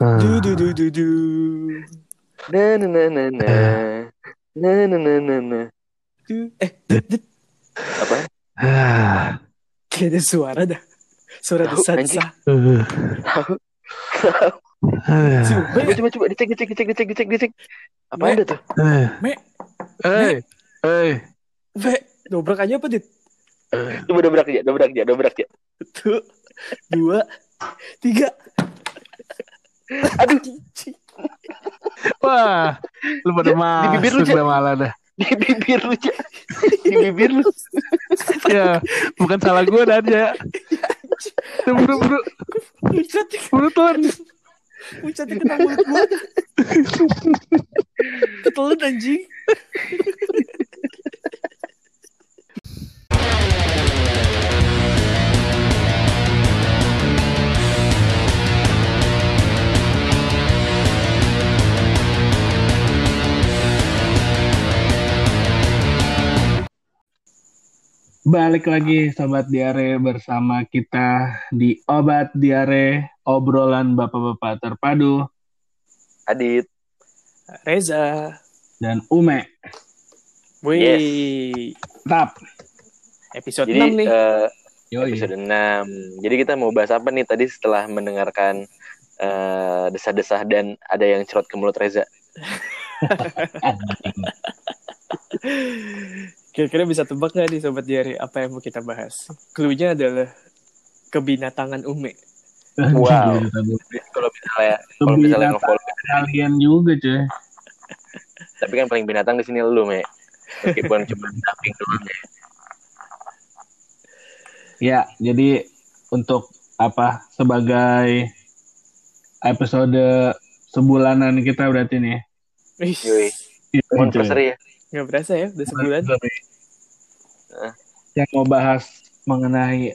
Du du du du du. Na na na na na. Na na na na na. Du. Eh. Apa? Ah. Kayak ada suara dah. Suara. Uh. Si Ah. Coba coba coba dicek dicek dicek dicek dicek dicek. Apa Me. ada tuh? Eh. Me. Eh. Eh. Ube, dobrak aja apa dit? Coba dobrak aja, dobrak aja, dobrak aja. Satu, dua, tiga. Aduh, Wah, lu pada Di bibir lu, masuk Cak. dah malah dah. di bibir lu, Cak. Di bibir lu. Ya, bukan salah gue dan ya. Buru buru Muncat, buru tuan. muncat di kena mulut gua. Ketelan anjing. Balik lagi sobat diare bersama kita di obat diare obrolan bapak-bapak terpadu Adit. Reza. dan Ume. Wih. Tetap. Episode Jadi 6 nih. eh, Yoi. episode 6. Jadi kita mau bahas apa nih tadi setelah mendengarkan eh, desah-desah dan ada yang cerot ke mulut Reza. Kira-kira bisa tebak gak nih Sobat Diary apa yang mau kita bahas? Cluenya adalah kebinatangan Ume. Wow. Kalau misalnya kalau misalnya nge-follow Kalian juga cuy. tapi kan paling binatang di sini lu, Me. Meskipun cuma samping doang ya. Ya, jadi untuk apa sebagai episode sebulanan kita berarti nih. Wih. Anniversary ya. Gak berasa ya, udah sebulan. Heeh. Yang mau bahas mengenai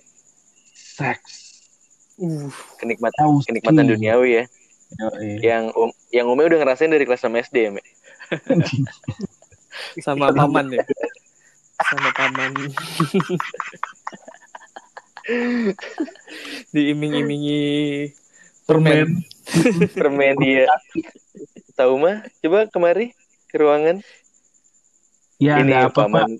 seks. Uh, Kenikmatan kenikmatan duniawi ya. Yoi. Yang um, yang Umi udah ngerasain dari kelas 6 SD ya, Me. sama paman ya. Sama paman. Diiming-imingi Permen. Permen dia. Tahu mah? Coba kemari ke ruangan. Ya ini apa paman. Pak?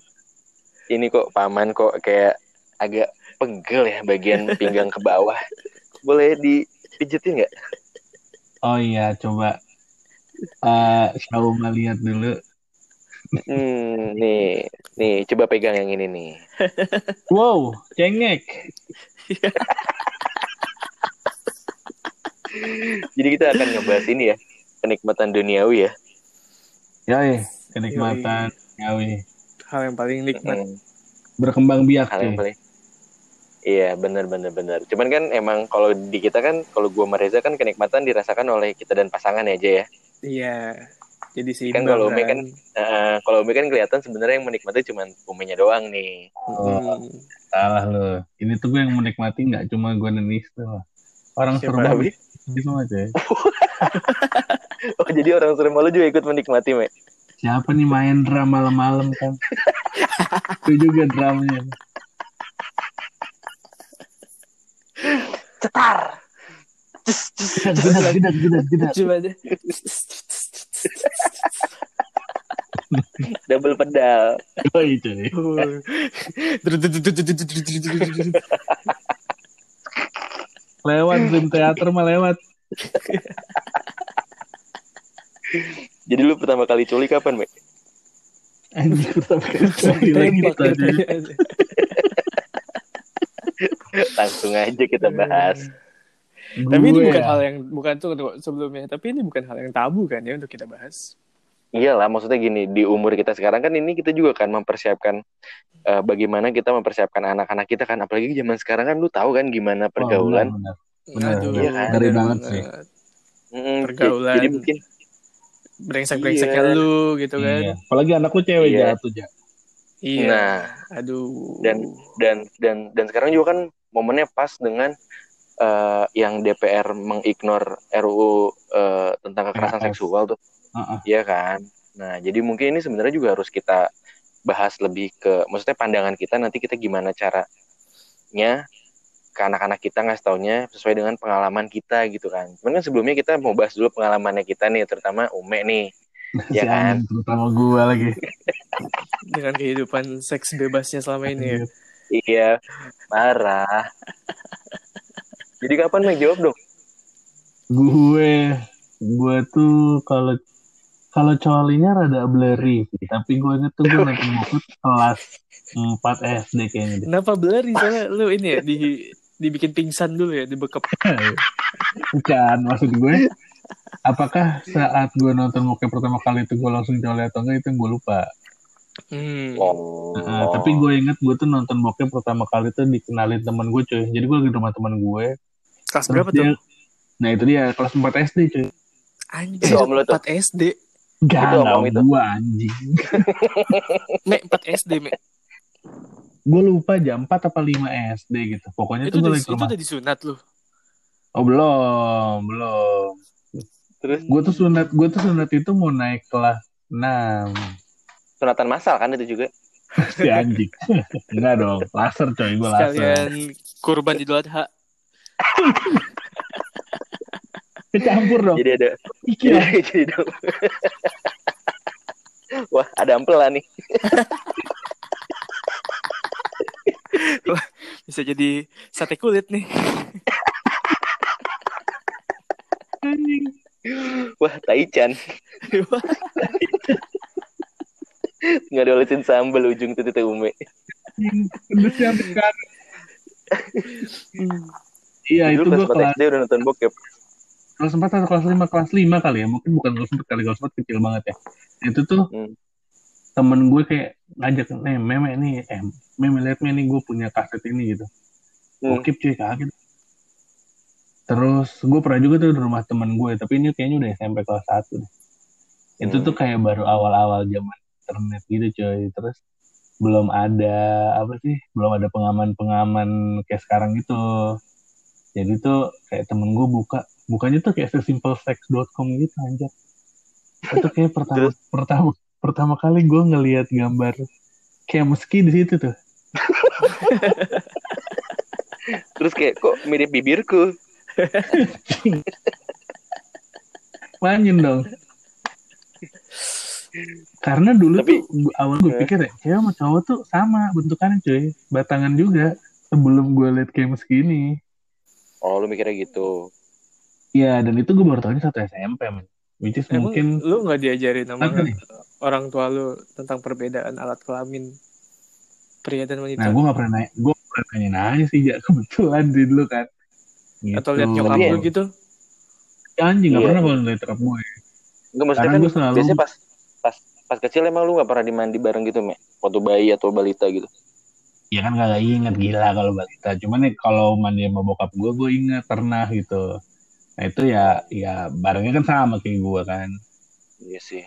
Ini kok paman kok kayak agak pegel ya bagian pinggang ke bawah. Boleh dipijetin nggak? Oh iya, coba eh Syauma lihat dulu. Hmm, nih, nih coba pegang yang ini nih. Wow, cengek. Jadi kita akan ngebahas ini ya, kenikmatan duniawi ya. Yoi, kenikmatan Yawi. hal yang paling nikmat. Hmm, Berkembang biak hal yang paling Iya benar benar benar. Cuman kan emang kalau di kita kan kalau gua sama Reza kan kenikmatan dirasakan oleh kita dan pasangan aja ya. Iya. Jadi sih Kan kalau Umi kan- Nah, kalau Umi kan kelihatan sebenarnya yang menikmati cuma uminya doang nih. Oh, salah lo. Ini tuh gue yang menikmati nggak cuma gue dan loh. Orang Siapa serba semua cuy. Oh jadi orang Surema lu juga ikut menikmati, Me. Siapa nih main drum malam-malam kan? Itu juga drumnya. Cetar. Coba. Double pedal. Cuy. Lewat film teater mah lewat. Jadi lu pertama kali culik kapan, Me? Anjir pertama kali cari lagi Tembak tadi. katanya. Langsung aja kita bahas. Tapi ini bukan hal yang bukan tuh sebelumnya. Tapi ini bukan hal yang tabu kan ya untuk kita bahas. Iyalah, maksudnya gini, di umur kita sekarang kan ini kita juga kan mempersiapkan eh, bagaimana kita mempersiapkan anak-anak kita kan. Apalagi zaman sekarang kan lu tahu kan gimana pergaulan. Oh, benar, benar. Aduh, iya kan? Ngeri bener banget sih. Mm, Pergaulan. Jadi mungkin Brengsek-brengseknya Iya. lu gitu kan. Iya. Apalagi anakku cewek Iya. jatuh ja. Iya. Nah, Aduh. Dan- dan dan dan sekarang juga kan momennya pas dengan eh, yang DPR mengignore RUU eh, tentang kekerasan seksual tuh, Heeh. iya kan? Nah, jadi mungkin ini sebenarnya juga harus kita bahas lebih ke, maksudnya pandangan kita nanti kita gimana caranya ke anak-anak kita ngasih taunya sesuai dengan pengalaman kita gitu kan. Cuman kan sebelumnya kita mau bahas dulu pengalamannya kita nih, terutama Ume nih. Ya kan? terutama gue lagi. Dengan kehidupan seks bebasnya selama ini ya. Iya, marah. Jadi kapan mau jawab dong? Gue, gue tuh kalau kalau colinya rada blurry. Tapi gue inget tuh gue nonton bokep kelas 4 SD kayaknya. Kenapa blurry soalnya lu ini ya di dibikin pingsan dulu ya dibekep. Bukan, maksud gue apakah saat gue nonton bokep pertama kali itu gue langsung coli atau enggak itu yang gue lupa. Hmm. Oh. Nah, tapi gue inget gue tuh nonton bokep pertama kali tuh dikenalin temen gue cuy. Jadi gue lagi di rumah temen gue. Kelas berapa dia, tuh? Nah itu dia kelas 4 SD cuy. Anjir, Itu om lu tuh? 4 SD. Gak Itu om lah itu. gue anjing. Me, 4 SD, Me. Gue lupa jam 4 apa 5 SD gitu. Pokoknya Itu tuh gue udah, lagi ke itu rumah. udah disunat lu. Oh belum, belum. Terus Gue tuh sunat, gue tuh sunat itu mau naik kelas 6 sunatan masal kan itu juga. si anjing. Enggak dong, laser coy, gue laser. Sekalian kurban Idul Adha. Kecampur dong. Jadi ada Iya. jadi dong. Wah, ada ampela nih. Bisa jadi sate kulit nih. Wah, taichan. Nggak diolesin sambal ujung titik ume. Pedesnya dekat. Iya itu gue kelas 4 kelas SD udah nonton bokep. kelas 4 atau kelas 5 kelas 5 kali ya mungkin bukan kelas 4 kali kelas 4 kecil banget ya itu tuh Hmm. Temen gue kayak ngajak nih meme nih eh meme liat nih gue punya kaset ini gitu Hmm. Cuy kaget terus gue pernah juga tuh di rumah temen gue tapi ini kayaknya udah SMP kelas 1 deh. itu Hmm. tuh kayak baru awal-awal zaman internet gitu coy terus belum ada apa sih belum ada pengaman-pengaman kayak sekarang gitu jadi tuh kayak temen gue buka bukanya tuh kayak sesimplesex.com gitu anjir itu kayak pertama pertama pertama kali gue ngelihat gambar kayak meski di situ tuh Terus kayak kok mirip bibirku. Manyin dong. Karena dulu Tapi- tuh awal gue pikir ya cewek sama cowok tuh sama bentukannya cuy, batangan juga. Sebelum gue liat kayak meski ini. Oh, lu mikirnya gitu. Iya, dan itu gue baru tahunya satu SMP, men. Which is Emang mungkin lu nggak diajarin sama? Orang tua lu tentang perbedaan alat kelamin pria dan wanita? Nah, gue gak pernah nanya, gue gak pernah nanya-nanya sih, ya kebetulan di dulu kan. Gitu. Atau lihat nyokap lu ya- gitu? Anjing, gak Iya. pernah kalau ngeliat nyokap gue. Enggak maksudnya Karena kan gue selalu, biasanya pas pas pas kecil emang lu nggak pernah dimandi bareng gitu, Me? Waktu bayi atau balita gitu. ya kan gak inget gila kalau balita. Cuman nih kalau mandi sama bokap gue, gue inget pernah gitu. Nah itu ya, ya barangnya kan sama kayak gue kan. Iya sih.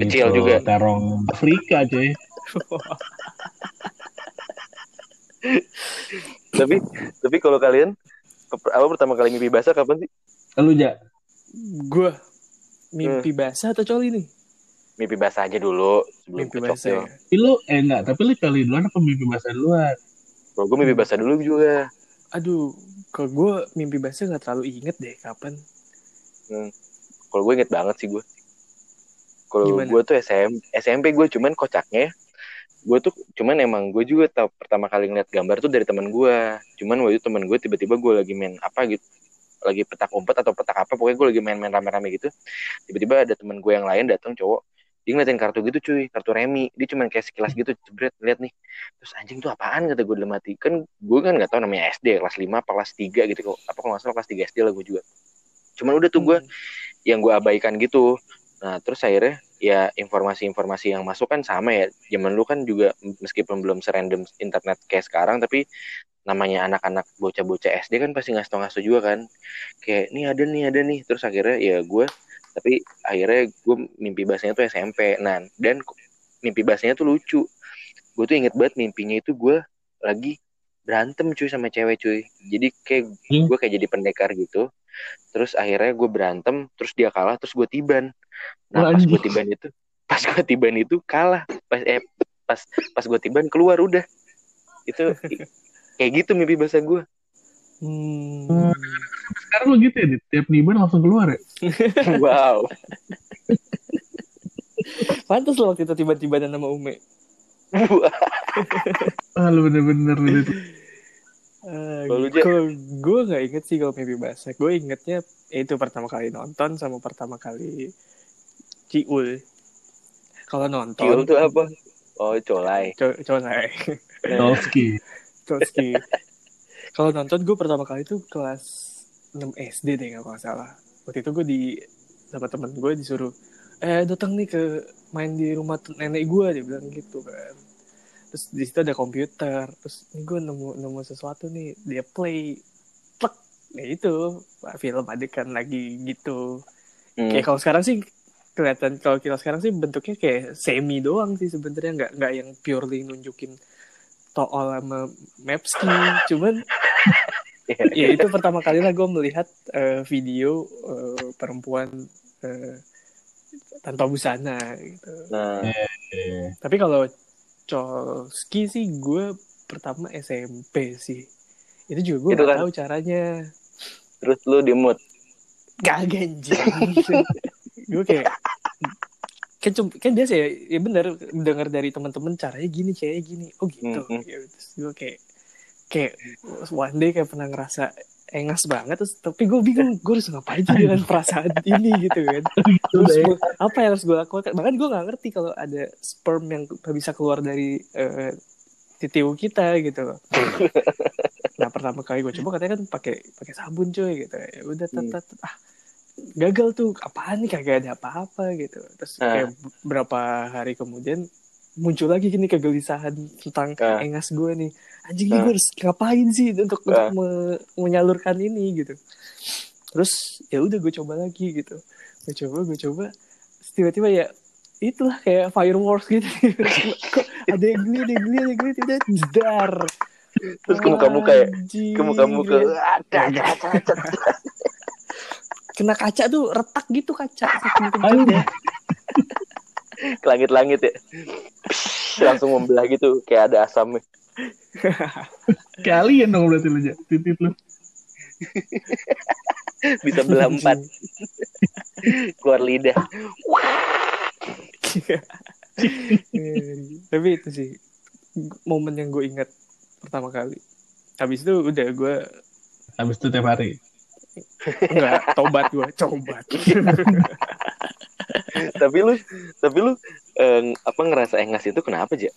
Kecil Gitu, juga. Terong Afrika cuy. tapi tapi kalau kalian apa pertama kali mimpi basah kapan sih? Lu ja, Gue mimpi basah atau coli nih? Mimpi basah aja dulu sebelum Mimpi basah ya. tapi lu eh enggak, tapi lu kali duluan apa mimpi basah duluan? Kalau gue mimpi basah dulu juga. Aduh, kalau gue mimpi basah nggak terlalu inget deh kapan. Kalau gue inget banget sih gue. Kalau gue tuh SM, SMP gue cuman kocaknya gue tuh cuman emang gue juga tau pertama kali ngeliat gambar tuh dari teman gue cuman waktu itu teman gue tiba-tiba gue lagi main apa gitu lagi petak umpet atau petak apa pokoknya gue lagi main-main rame-rame gitu. Tiba-tiba ada teman gue yang lain datang cowok dia ngeliatin kartu gitu cuy kartu remi. Dia cuman kayak sekilas gitu jebret lihat nih. Terus anjing tuh apaan? kata gue dalam hati. Kan gue kan nggak tahu namanya SD kelas 5 apa kelas 3 gitu. Kok apa kalau nggak salah kelas 3 SD lah gue juga. Cuman udah tuh gue yang gue abaikan gitu. Nah, terus akhirnya ya informasi-informasi yang masuk kan sama ya. Zaman lu kan juga meskipun belum serandom internet kayak sekarang tapi namanya anak-anak bocah-bocah SD kan pasti ngasih tau ngasih juga kan. Kayak nih ada nih ada nih. Terus akhirnya ya gue tapi akhirnya gue mimpi bahasanya tuh SMP. Nah, dan mimpi bahasanya tuh lucu. Gue tuh inget banget mimpinya itu gue lagi berantem cuy sama cewek cuy. Jadi kayak Hmm. gue kayak jadi pendekar gitu terus akhirnya gue berantem terus dia kalah terus gue tiban nah pas gue tiban itu pas gue tiban itu kalah pas eh pas pas gue tiban keluar udah itu kayak gitu mimpi bahasa gue Hmm. Sekarang lo gitu ya, Dit? tiap niban langsung keluar ya? wow. Pantas lo waktu itu tiba-tiba dan nama Ume. Ah, lu bener-bener lu. Uh, Kalau kalau gue nggak inget sih kalau mimpi basah. Gue ingetnya itu pertama kali nonton sama pertama kali Ciul. Kalau nonton, Kiul tuh apa? Oh, colai. co coba Tolski. Toski. Kalau nonton gue pertama kali tuh kelas 6 SD deh nggak salah. Waktu itu gue di sama temen gue disuruh eh datang nih ke main di rumah nenek gue dia bilang gitu kan. Terus di situ ada komputer. Terus ini gue nemu nemu sesuatu nih dia play plek. Nah itu film adegan lagi gitu. Hmm. Kayak kalau sekarang sih kelihatan kalau kita sekarang sih bentuknya kayak semi doang sih sebenarnya nggak nggak yang purely nunjukin Tool sama Mapski cuman ya itu pertama kali lah gue melihat eh, video eh, perempuan eh, tanpa busana gitu Nah, Eh, tapi kalau Cholski sih gue pertama SMP sih. Itu juga gue nggak kan- tahu caranya. Terus lu di mood. gak ganjil gue kayak kan, cum- kan biasa ya, ya bener dengar dari teman-teman caranya gini caranya gini. Oh gitu. Mhm. Ya, terus gue kayak kayak one day kayak pernah ngerasa engas banget terus tapi gue bingung gue harus ngapain sih dengan perasaan ini gitu kan. Terus deh. gua- apa yang harus gue lakukan? Bahkan gue nggak ngerti kalau ada sperm yang bisa keluar dari eh, titiu kita gitu loh. Nah pertama kali gue coba katanya kan pakai pakai sabun cuy gitu. Ya udah tet, Hmm. ah gagal tuh. Apaan nih? Kagak ada apa-apa gitu. Terus Ah. kayak berapa hari kemudian muncul lagi gini kegelisahan tentang Ah. engas gue nih anjing nih Ah. gue harus ngapain sih untuk untuk Ah. me- menyalurkan ini gitu terus ya udah gue coba lagi gitu gue coba gue coba tiba-tiba ya itulah kayak fireworks gitu kok ada yang geli ada yang geli ada yang geli tiba jedar Terus ke muka-muka ya? Anjing, Ke muka-muka. gitu. Ada, ada, ada, ada. kena kaca tuh retak gitu kaca saking. Ke langit-langit ya. Langsung membelah gitu. Kayak ada asamnya. Kayak alien dong berarti lu, Ja. Titit lu. Bisa belah empat. Keluar lidah. tapi itu sih momen yang gue ingat pertama kali habis itu udah gue Habis itu tiap hari. nggak tobat gue cobat tapi lu, tapi lu eh, apa ngerasa engas itu kenapa aja?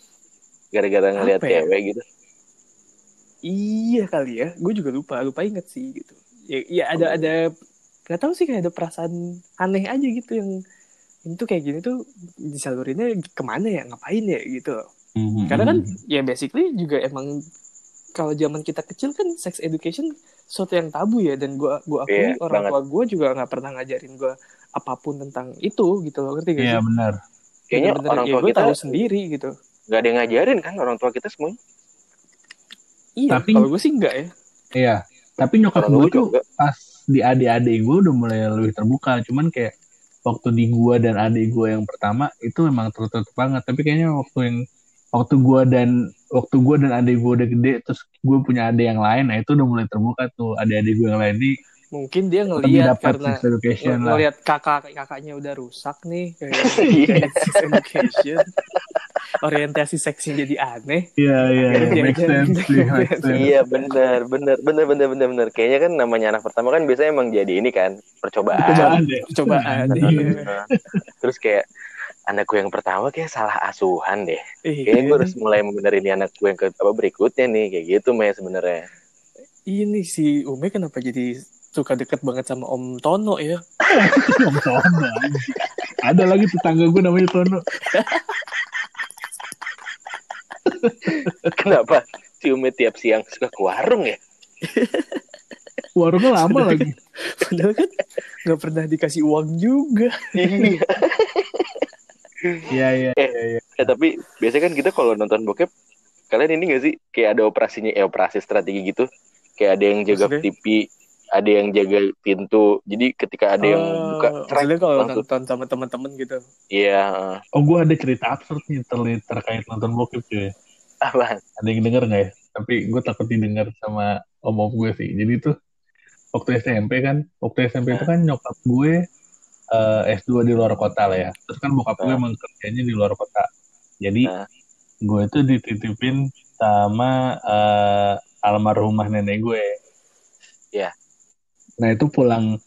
Gara-gara ngeliat Apa ya? cewek gitu. iya kali ya gue juga lupa lupa inget sih gitu ya, ya ada Oh. ada nggak tahu sih kayak ada perasaan aneh aja gitu yang itu kayak gini tuh disalurinnya ke mana ya ngapain ya gitu loh. Mhm. Karena kan ya basically juga emang kalau zaman kita kecil kan sex education sesuatu yang tabu ya dan gua gua akui Iya, orang banget. tua gua juga nggak pernah ngajarin gua apa pun tentang itu gitu loh ngerti gak Iya sih? benar. Kayaknya Bener-bener, orang ya tua gua kita tahu sendiri gitu. Nggak ada yang ngajarin kan orang tua kita semuanya. Iya, Tapi- kalau gue sih enggak ya. Iya. Tapi nyokap gue tuh juga. pas di adik-adik gue udah mulai lebih terbuka. Cuman kayak waktu di gue dan adik gue yang pertama itu memang tertutup banget. Tapi kayaknya waktu yang waktu gue dan waktu gue dan adik gue udah gede, terus gue punya adik yang lain, nah itu udah mulai terbuka tuh. Adik-adik gue yang lain ini Mungkin dia ngelihat karena sex education lah. ngelihat kakak kakaknya udah rusak nih kayak Iya. sex education. Orientasi seksnya jadi aneh. Iya iya, iya. Iya benar benar benar benar benar benar. Kayaknya kan namanya anak pertama kan biasanya emang jadi ini kan percobaan. Percobaan deh. Percobaan. Iya. iya. Nah, Terus kayak anakku yang pertama kayak salah asuhan deh. Iya. Kayaknya gue harus mulai membenerin anakku yang ke apa berikutnya nih kayak gitu Maya sebenarnya. Ini si Ume kenapa jadi suka deket banget sama Om Tono ya? Om Tono. Ada lagi tetangga gue namanya Tono. Kenapa si Umi tiap siang suka ke warung ya? Warungnya lama lagi. Padahal kan nggak pernah dikasih uang juga. Iya. Iya iya. Eh, tapi biasanya kan kita kalau nonton bokep kalian ini gak sih kayak ada operasinya eh operasi strategi gitu kayak ada yang jaga Maksudnya? TV ada yang jaga pintu jadi ketika ada yang buka Oh, maksudnya kalau langsung nonton sama teman-teman gitu. iya Oh gue ada cerita absurd nih terkait, terkait nonton bokep cuy. apaan Ada yang denger nggak ya? Tapi gue takut didengar sama om om gue sih jadi tuh waktu SMP kan waktu SMP itu kan nyokap gue eh, S2 di luar kota lah ya terus kan bokap gue Ah. emang kerjanya di luar kota jadi Ah. gue tuh dititipin sama eh, almarhumah nenek gue Iya. Nah itu pulang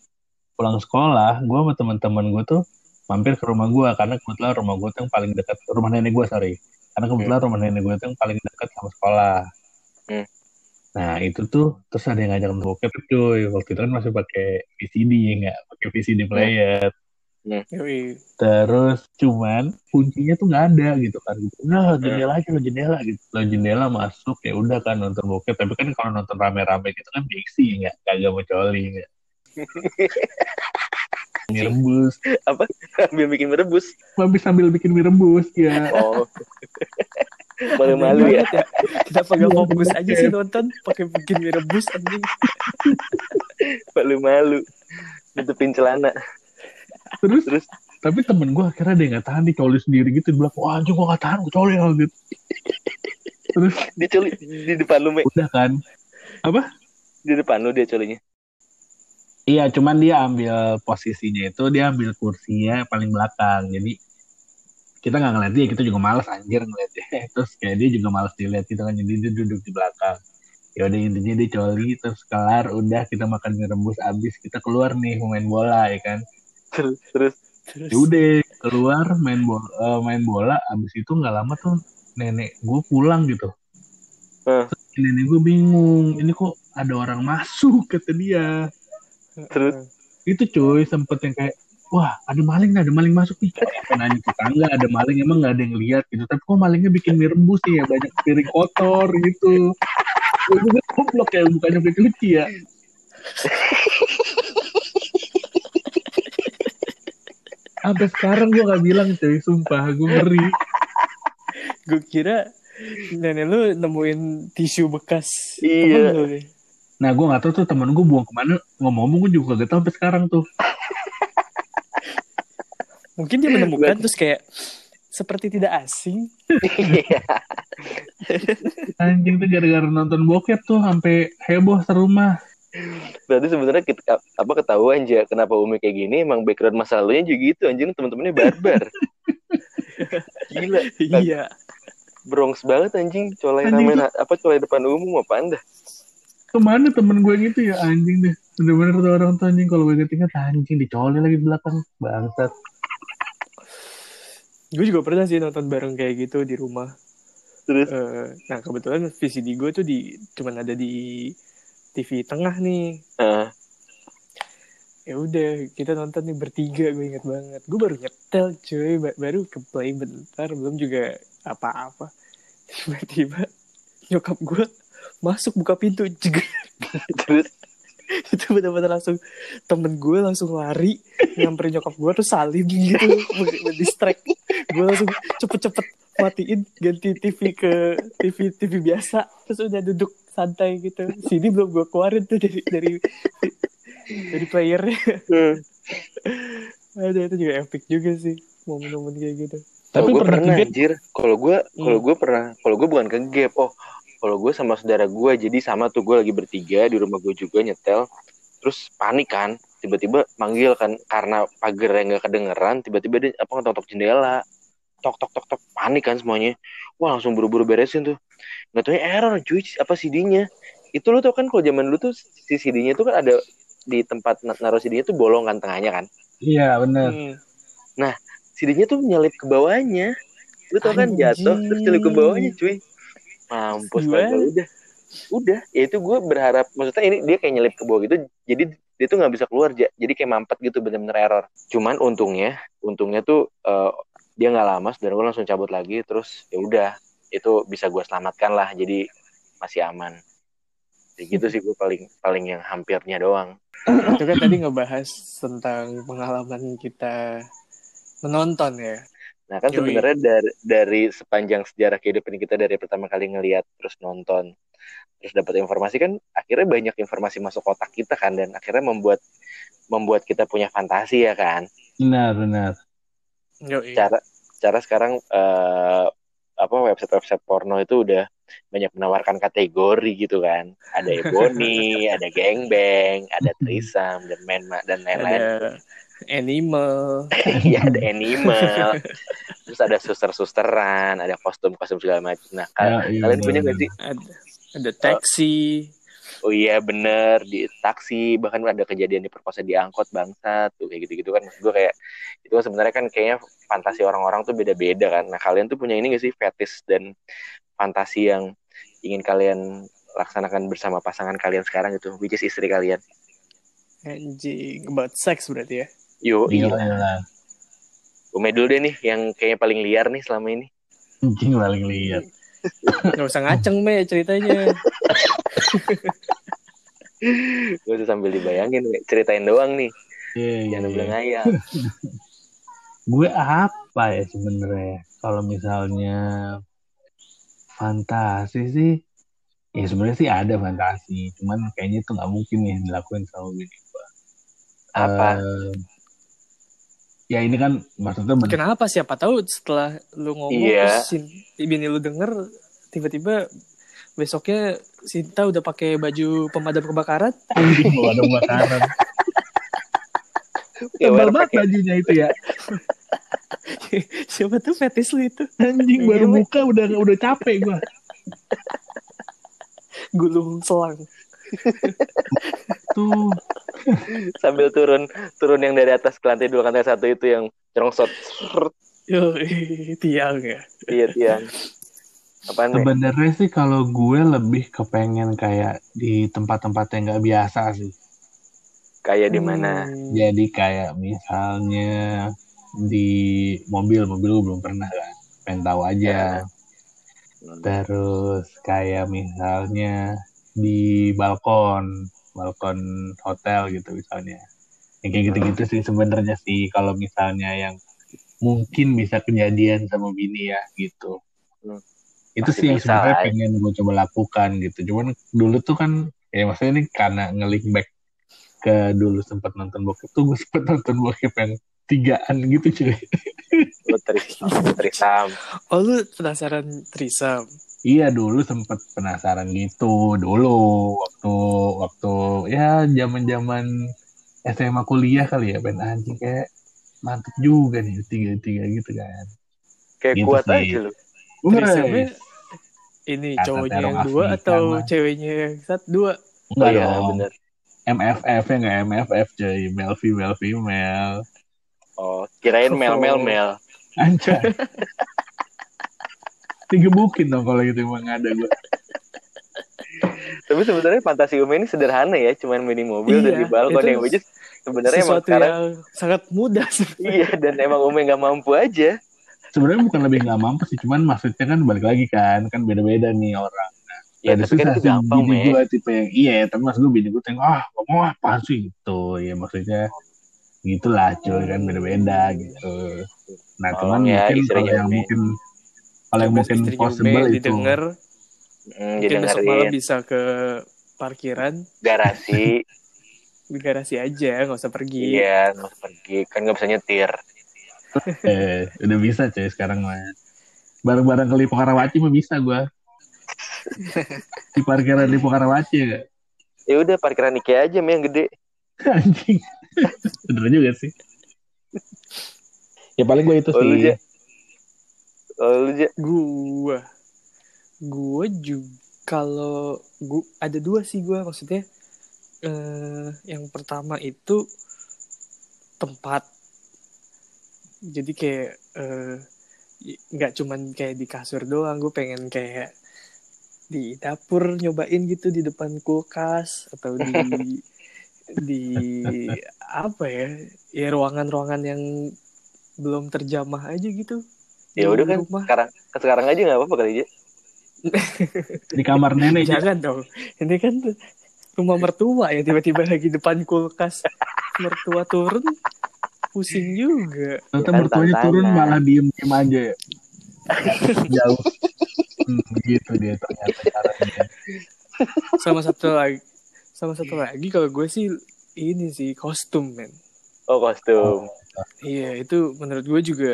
pulang sekolah gue sama teman-teman gue tuh mampir ke rumah gue karena kebetulan rumah gue tuh yang paling dekat rumah nenek gue sorry. Karena kebetulan rumah nenek gue tuh yang paling dekat sama sekolah. Hmm. nah itu tuh terus ada yang ngajak nonton bokep cuy. Waktu itu kan masih pakai VCD ya nggak? Pakai VCD player Yoi. terus cuman kuncinya tuh nggak ada gitu kan nah jendela aja lo jendela gitu lo jendela masuk ya udah kan nonton bokep tapi kan kalau nonton rame-rame gitu kan diksi nggak kagak mau coli nggak mie rebus Sambil bikin merebus. Mabis sambil bikin mie rebus ya Oh. Malu-malu ya. Banget Kenapa gak fokus aja sih nonton pakai bikin mie rebus anjing. Malu-malu. Nutupin celana. Terus, Terus? tapi temen gue akhirnya dia nggak tahan dicoli sendiri gitu dia bilang wah anjing gue nggak tahan gue coli lah gitu terus Dia coli di depan lu, Mek. udah kan Di depan lu dia colinya. Iya, cuman dia ambil posisinya itu dia ambil kursinya paling belakang. Jadi kita nggak ngeliat dia, kita juga males anjir ngeliatnya. Terus kayak dia juga males dilihat gitu kan, jadi dia duduk di belakang. Ya udah intinya dia coli, terus kelar, udah kita makan mie rebus abis kita keluar nih main bola ya kan. Terus, terus. Terus. Ya udah keluar main bola, eh, main bola, abis itu nggak lama tuh nenek gue pulang gitu. Hah. Terus nenek gue bingung, ini kok ada orang masuk? kata dia. Terus? itu cuy sempet yang kayak wah ada maling nih ada maling masuk nih. Nanya tetangga ada maling emang nggak ada yang lihat? Gitu. Tapi kok malingnya bikin mie rebus nih ya banyak piring kotor gitu. Gue juga goblok ya bukannya lucu ya sampai sekarang gue gak bilang cuy. Sumpah gue ngeri. Gue kira nenek lu nemuin tisu bekas. Iya. temen lu nah gue nggak tahu tuh temen gue buang ke mana. Ngomong-ngomong gue juga gak tahu sampai sekarang tuh. Mungkin dia menemukan terus kayak seperti tidak asing. Iya. anjing tuh gara-gara nonton bokep tuh sampai heboh serumah Berarti sebenarnya kita apa ketahuan aja kenapa Umi kayak gini? Emang background masa lalunya juga gitu anjing. Teman-temannya barbar. Gila, iya. Bronx banget anjing, colai Anjing rame apa colai depan umum apa anda? ke mana temen gue gitu ya anjing deh. Bener-bener tuh orang tuh anjing. Kalau gue inget anjing dicoli lagi di belakang. Bangsat. Gue juga pernah sih nonton bareng kayak gitu di rumah. Terus? Eh, nah kebetulan VCD gue tuh di cuman ada di TV tengah nih. ah, Ya udah kita nonton nih bertiga gue inget banget. Gue baru nyetel cuy, ba- baru ke play bentar belum juga apa-apa. Tiba-tiba nyokap gue masuk buka pintu terus? Itu benar-benar langsung temen gue langsung lari nyamperin nyokap gue terus salim gitu. Distract. Gue langsung cepet-cepet matiin ganti TV ke TV TV biasa. Terus udah duduk santai gitu sini belum gue keluarin tuh dari dari dari playernya ada itu juga epic juga sih momen-momen kayak gitu tapi kalau gue pernah pernah anjir. Kalau gue kalau Hmm. gue pernah kalau gue bukan ke gap. Oh, kalau gue sama saudara gue jadi sama tuh gue lagi bertiga di rumah gue juga nyetel. Terus panik kan, tiba-tiba manggil kan karena pagar yang gak kedengeran, tiba-tiba dia apa ngetok jendela. Tok tok tok tok panik kan semuanya. Wah, langsung buru-buru beresin tuh. Nggak taunya error cuy, apa CD-nya. Itu lu tau kan kalau zaman dulu tuh si CD-nya tuh kan ada di tempat na- naruh CD-nya tuh bolong kan tengahnya kan. iya bener Hmm. CD-nya tuh nyelip ke bawahnya. Lu tau kan jatuh terus nyelip ke bawahnya cuy. Mampus kagak udah. Udah, ya itu gue berharap maksudnya ini dia kayak nyelip ke bawah gitu. Jadi dia tuh nggak bisa keluar ja. Jadi kayak mampet gitu bener-bener error. Cuman untungnya, untungnya tuh eh, dia nggak lama dan gue langsung cabut lagi terus ya udah itu bisa gue selamatkan lah jadi masih aman. Kayak gitu sih gue paling paling yang hampirnya doang. itu kan tadi ngebahas tentang pengalaman kita menonton ya Nah kan sebenarnya dari dari sepanjang sejarah kehidupan kita dari pertama kali ngelihat terus nonton terus dapat informasi kan akhirnya banyak informasi masuk otak kita kan dan akhirnya membuat membuat kita punya fantasi ya kan benar benar Yoi. cara cara sekarang eh, apa website website porno itu udah banyak menawarkan kategori gitu kan. Ada ebony ada gengbang ada trisam dan main dan lain-lain. Ada animal. Ya ada animal. Terus ada suster-susteran ada kostum-kostum segala macam. Nah kal- Ya, iya, kalian punya bener. gak sih? Ada ada taxi oh iya bener. Di taksi bahkan ada kejadian diperkosa di angkot bangsa tuh kayak gitu-gitu kan. Maksud gue kayak itu kan sebenarnya kan kayaknya fantasi orang-orang tuh beda-beda kan. Nah kalian tuh punya ini gak sih? Fetis dan fantasi yang ingin kalian laksanakan bersama pasangan kalian sekarang gitu which is istri kalian. Anjing about sex berarti ya? Yuk Gila, iya. Ume dulu deh nih yang kayaknya paling liar nih selama ini. Anjing paling lihat. nggak usah ngaceng me ceritanya gue tuh sambil dibayangin ceritain doang nih Iya, iya, jangan iya. bilang ayah Gue apa ya sebenarnya? Kalau misalnya fantasi sih, ya sebenarnya sih ada fantasi. Cuman kayaknya itu nggak mungkin nih dilakuin sama bini gue. Apa? Eh, ya ini kan maksudnya bener- kenapa siapa tahu setelah lu ngomong Iya. terus sin- bini lu denger tiba-tiba besoknya Sinta udah pakai baju pemadam kebakaran. Anjing lu ada bakaran. Ya, Tebal banget bajunya itu ya. siapa tuh fetis lu itu? Anjing Iya, baru buka udah udah capek gua. gulung selang. Tuh. Sambil turun turun yang dari atas ke lantai dua lantai satu itu yang cerongsot yo tiang ya. Iya tiang apaan nih sebenarnya sih kalau gue lebih kepengen kayak di tempat-tempat yang nggak biasa sih. kayak di mana Hmm. Jadi kayak misalnya di mobil, mobil gue belum pernah kan. Pengen tahu aja. Terus kayak misalnya di balkon, balkon hotel gitu misalnya. Yang kayak gitu-gitu sih sebenarnya sih kalau misalnya yang mungkin bisa kejadian sama bini ya gitu. Hmm. Itu Pasti sih yang sebenarnya lah. pengen gue coba lakukan gitu. Cuman dulu tuh kan ya maksudnya ini karena nge-link back ke dulu sempat nonton bokep tuh gue sempet nonton bokep yang tigaan gitu cuy. lu trisam trisam oh lu penasaran trisam Iya dulu sempet penasaran gitu dulu waktu waktu ya zaman zaman SMA kuliah kali ya ben anjing kayak mantep juga nih tiga tiga gitu kan. kayak Gitu kuat sih. aja lu Wes. Ini Kata cowoknya yang dua Afrika atau mah. ceweknya yang satu dua Enggak iya dong. bener MFF ya nggak MFF cuy male female female oh kirain mel mel mel anjay. Digebukin dong kalau gitu emang ada gue. tapi sebenarnya fantasi Ume ini sederhana ya cuman mini mobil dan Iya, di balkon yang which is sebenarnya emang sekarang yang sangat mudah iya dan emang Ume nggak mampu aja Sebenarnya bukan lebih nggak mampu sih, cuman maksudnya kan balik lagi kan, kan beda-beda nih orang. ya Ada tapi kan susah itu sih gampang bini gue tipe yang iya tapi mas gue bini gue tengok ah ngomong apa sih? Gitu. Ya maksudnya gitulah cuy kan beda-beda gitu. Nah Oh, cuman ya, mungkin kalau yang Umi. mungkin kalau yang mungkin possible itu. didengar hmm, mungkin besok malam bisa ke parkiran. Garasi. Di garasi aja nggak usah pergi. Iya nggak usah pergi. Kan nggak bisa nyetir eh udah bisa cuy sekarang mah. Bareng-bareng ke Lipo Karawaci mah bisa gue di parkiran Lipo Karawaci ya ya udah parkiran Ikea aja me yang gede. Anjing. Bener juga sih. Ya paling gue itu Oh, lu, sih. Ja? oh, lu Ja? gua. Gua juga kalau gua ada dua sih gua maksudnya. Eh yang pertama itu tempat jadi kayak eh, nggak cuman kayak di kasur doang gue pengen kayak di dapur nyobain gitu di depan kulkas atau di di apa ya ya ruangan-ruangan yang belum terjamah aja gitu ya udah kan rumah. sekarang sekarang aja nggak apa-apa kali ya di kamar nenek aja Jangan dong. Ini kan rumah mertua ya tiba-tiba lagi depan kulkas. Mertua turun pusing juga. Ternyata mertuanya tantangan. turun malah diem diem aja ya. Jauh. Hmm, gitu dia ternyata caranya. Sama satu lagi sama satu lagi kalau gue sih ini sih kostum men. oh kostum Iya itu menurut gue juga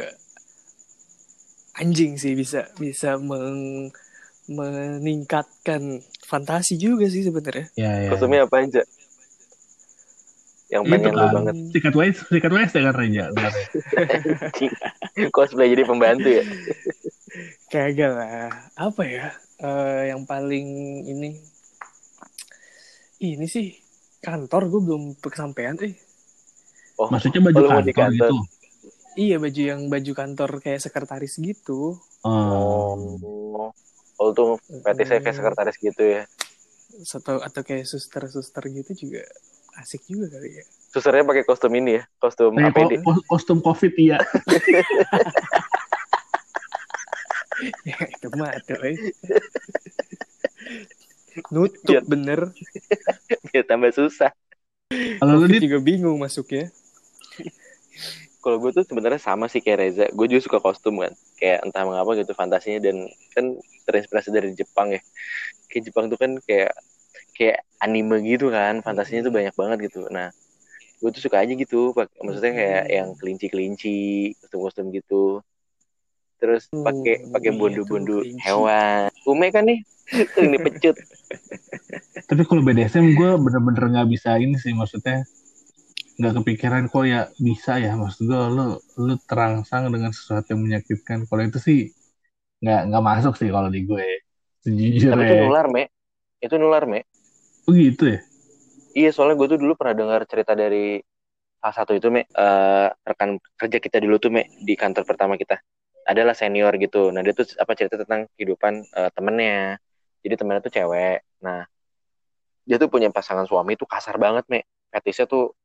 anjing sih bisa bisa meng meningkatkan fantasi juga sih sebenarnya. Ya, ya. Kostumnya apa aja? Yang pengen lu kan. banget. Sikat WS, sikat Reja. Benar ya? Cosplay jadi pembantu ya. Kagak lah. Apa ya? Eh, yang paling ini ini sih kantor gue belum kesampaian eh. Oh, Maksudnya baju Oh, kantor kantor. gitu. Iya baju yang baju kantor kayak sekretaris gitu. Oh. Oh, tuh fetisnya kayak sekretaris gitu ya. Atau atau kayak suster-suster gitu juga asik juga kali ya. Susternya pakai kostum ini ya, kostum ko- APD. ko- kostum covid iya. ya itu mah tuh, eh. Nutup Iya. bener. Biar tambah susah. Kalau lu juga bingung masuknya. Kalau gue tuh sebenarnya sama sih kayak Reza. Gue juga suka kostum kan. Kayak entah mengapa gitu fantasinya dan kan terinspirasi dari Jepang ya. Kayak Jepang tuh kan kayak kayak anime gitu kan. Fantasinya tuh banyak banget gitu. Nah, gue tuh suka aja gitu. Pak- Maksudnya kayak yang kelinci-kelinci, kostum-kostum gitu. Terus pakai pakai iya bondu-bondu tuh, kelinci. hewan. Ume kan nih, sering dipecut. tapi kalau BDSM gue bener-bener nggak bisa ini sih maksudnya nggak kepikiran kok ya bisa ya maksud gue lu lu terangsang dengan sesuatu yang menyakitkan kalau itu sih nggak nggak masuk sih kalau di gue Tapi itu sejujurnya nular, Me. Itu nular, Me. Oh gitu ya Iya, soalnya gue tuh dulu pernah dengar cerita dari salah satu itu, Me, eh, rekan kerja kita dulu tuh, Me, di kantor pertama kita. Adalah senior gitu. Nah, dia tuh apa cerita tentang kehidupan eh, temennya. Jadi temennya tuh cewek. Nah, dia tuh punya pasangan suami tuh kasar banget, Me. Fetisnya tuh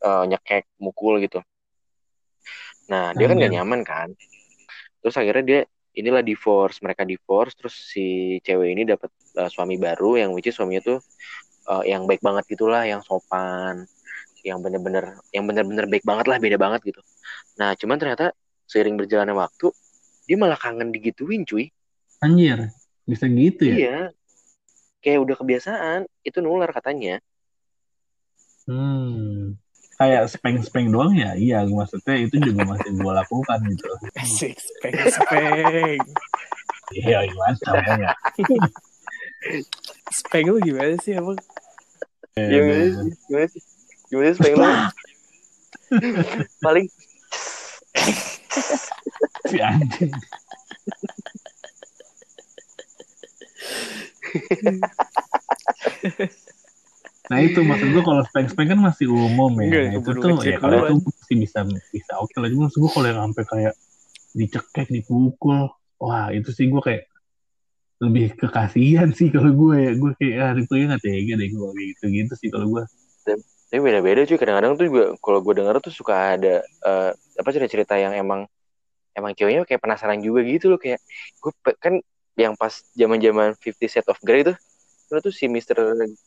eh, nyekek, mukul gitu. Nah, dia kan gak nyaman kan. Terus akhirnya dia inilah divorce, mereka divorce, terus si cewek ini dapat eh, suami baru yang which is suaminya tuh eh, yang baik banget gitulah, yang sopan, yang bener-bener yang bener-bener baik banget lah, beda banget gitu. Nah, cuman ternyata seiring berjalannya waktu, dia malah kangen digituin, cuy. anjir bisa gitu ya Iya. Kayak udah kebiasaan, itu nular katanya. hmm kayak speng speng doang ya iya maksudnya itu juga masih gue lakukan gitu Asik, speng, speng. iya gimana contohnya Speng lu gimana sih emang? Gimana sih? Gimana sih? Gimana sih pengen lu? Paling si anjing Nah itu maksud gue kalau speng-speng kan masih umum ya. Enggak, Nah, itu tuh ya kalau itu masih bisa bisa oke lah. Cuma maksud gue kalau yang sampai kayak dicekek, dipukul, wah itu sih gue kayak lebih kekasihan sih kalau gue ya. Gue kayak ah itu ya nggak tega deh gue gitu gitu sih kalau gue. Tapi beda-beda cuy. Kadang-kadang tuh juga kalau gue denger tuh suka ada eh, apa cerita-cerita yang emang emang ceweknya kayak penasaran juga gitu loh kayak gue kan yang pas zaman-zaman 50 Set of Grey tuh itu tuh si Mr.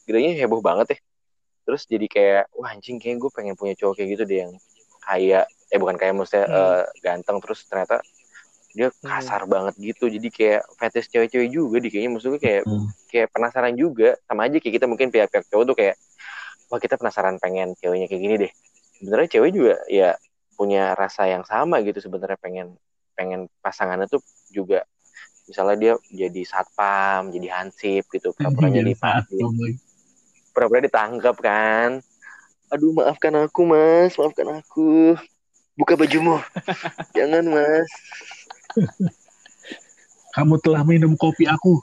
Grey-nya heboh banget ya. Terus jadi kayak wah anjing kayak gue pengen punya cowok kayak gitu deh yang kayak eh bukan kayak maksudnya Hmm. eh, ganteng terus ternyata dia kasar banget gitu. Jadi kayak fetish cewek-cewek juga di kayaknya. Maksudnya kayak Hmm. kayak penasaran juga. Sama aja kayak kita mungkin pihak-pihak cowok tuh kayak wah kita penasaran pengen ceweknya kayak gini deh. Sebenarnya cewek juga ya punya rasa yang sama gitu sebenarnya pengen pengen pasangannya tuh juga. Misalnya dia jadi satpam jadi hansip gitu pura-pura jadi pura-pura ditangkap kan. Aduh maafkan aku mas. Maafkan aku. Buka bajumu. Jangan mas Kamu telah minum kopi aku.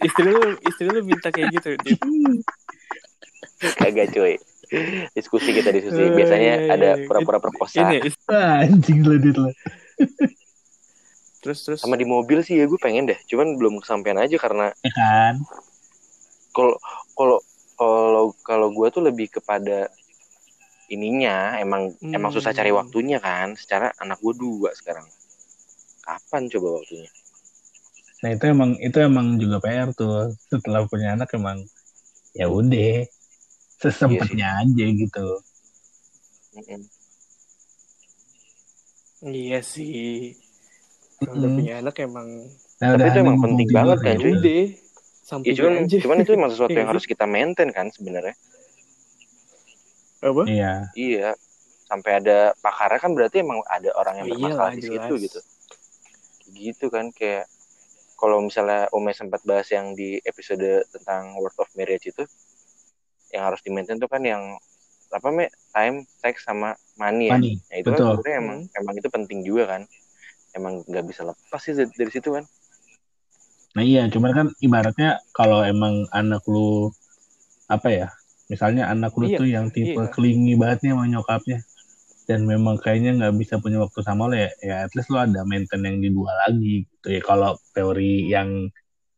Istri lu, istri lu minta kayak gitu. Kagak cuy diskusi kita diskusi biasanya iya, iya, ada iya. pura-pura perkosa Ini Wah, anjing lah dit lah. terus terus. sama di mobil sih ya gue pengen deh cuman belum kesampaian aja karena Ya kan? kalau kalau kalau kalau gue tuh lebih kepada ininya emang Hmm. emang susah cari waktunya kan secara anak gue dua sekarang kapan coba waktunya Nah itu emang itu emang juga PR tuh. Setelah punya anak emang ya udah sesempatnya aja gitu. Mm-mm. Iya sih. Kalau udah Mm. punya anak emang Nah, Tapi itu emang penting banget kan, ya cuy. ya samping cuman aja. cuman itu emang sesuatu Iya yang harus kita maintain kan sebenarnya Apa? Iya. iya sampai ada pakarnya kan berarti emang ada orang yang Oh, bermasalah iyalah, di situ jelas. gitu gitu kan kayak kalau misalnya Ume sempat bahas yang di episode tentang Word of Marriage itu yang harus di maintain tuh kan yang apa me time, sex sama money ya. Money, Nah, itu kan betul. sebenarnya emang emang itu penting juga kan. Emang nggak bisa lepas sih dari, dari situ kan. Nah iya, cuman kan ibaratnya kalau emang anak lu apa ya, misalnya anak lu Iya, tuh yang tipe iya. clingy banget nih sama nyokapnya, dan memang kayaknya nggak bisa punya waktu sama lo ya, ya at least lo ada maintain yang di dua lagi gitu ya. Kalau teori yang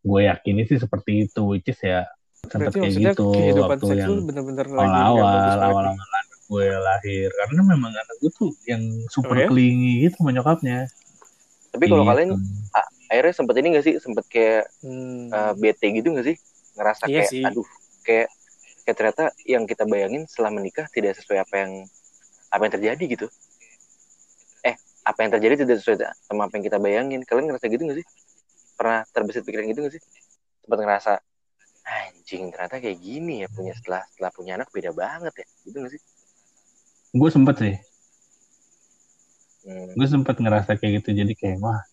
gue yakini sih seperti itu, which is ya sempet Berarti kayak gitu kehidupan waktu seks yang bener-bener awal-awal, awal-awal anak gue lahir, karena memang anak gue tuh yang super Oh ya? clingy gitu sama nyokapnya. Tapi kalau Gitu. kalian akhirnya sempet ini gak sih sempet kayak Hmm. eh, bete gitu gak sih ngerasa Iya kayak sih. aduh kayak kayak ternyata yang kita bayangin setelah menikah tidak sesuai apa yang apa yang terjadi gitu. Eh apa yang terjadi tidak sesuai sama apa yang kita bayangin. Kalian ngerasa gitu gak sih? Pernah terbesit pikiran gitu gak sih? Sempat ngerasa anjing ternyata kayak gini ya punya setelah setelah punya anak beda banget ya. Gitu gak sih? Gue sempet sih, Hmm. gue sempet ngerasa kayak gitu. Jadi kayak wah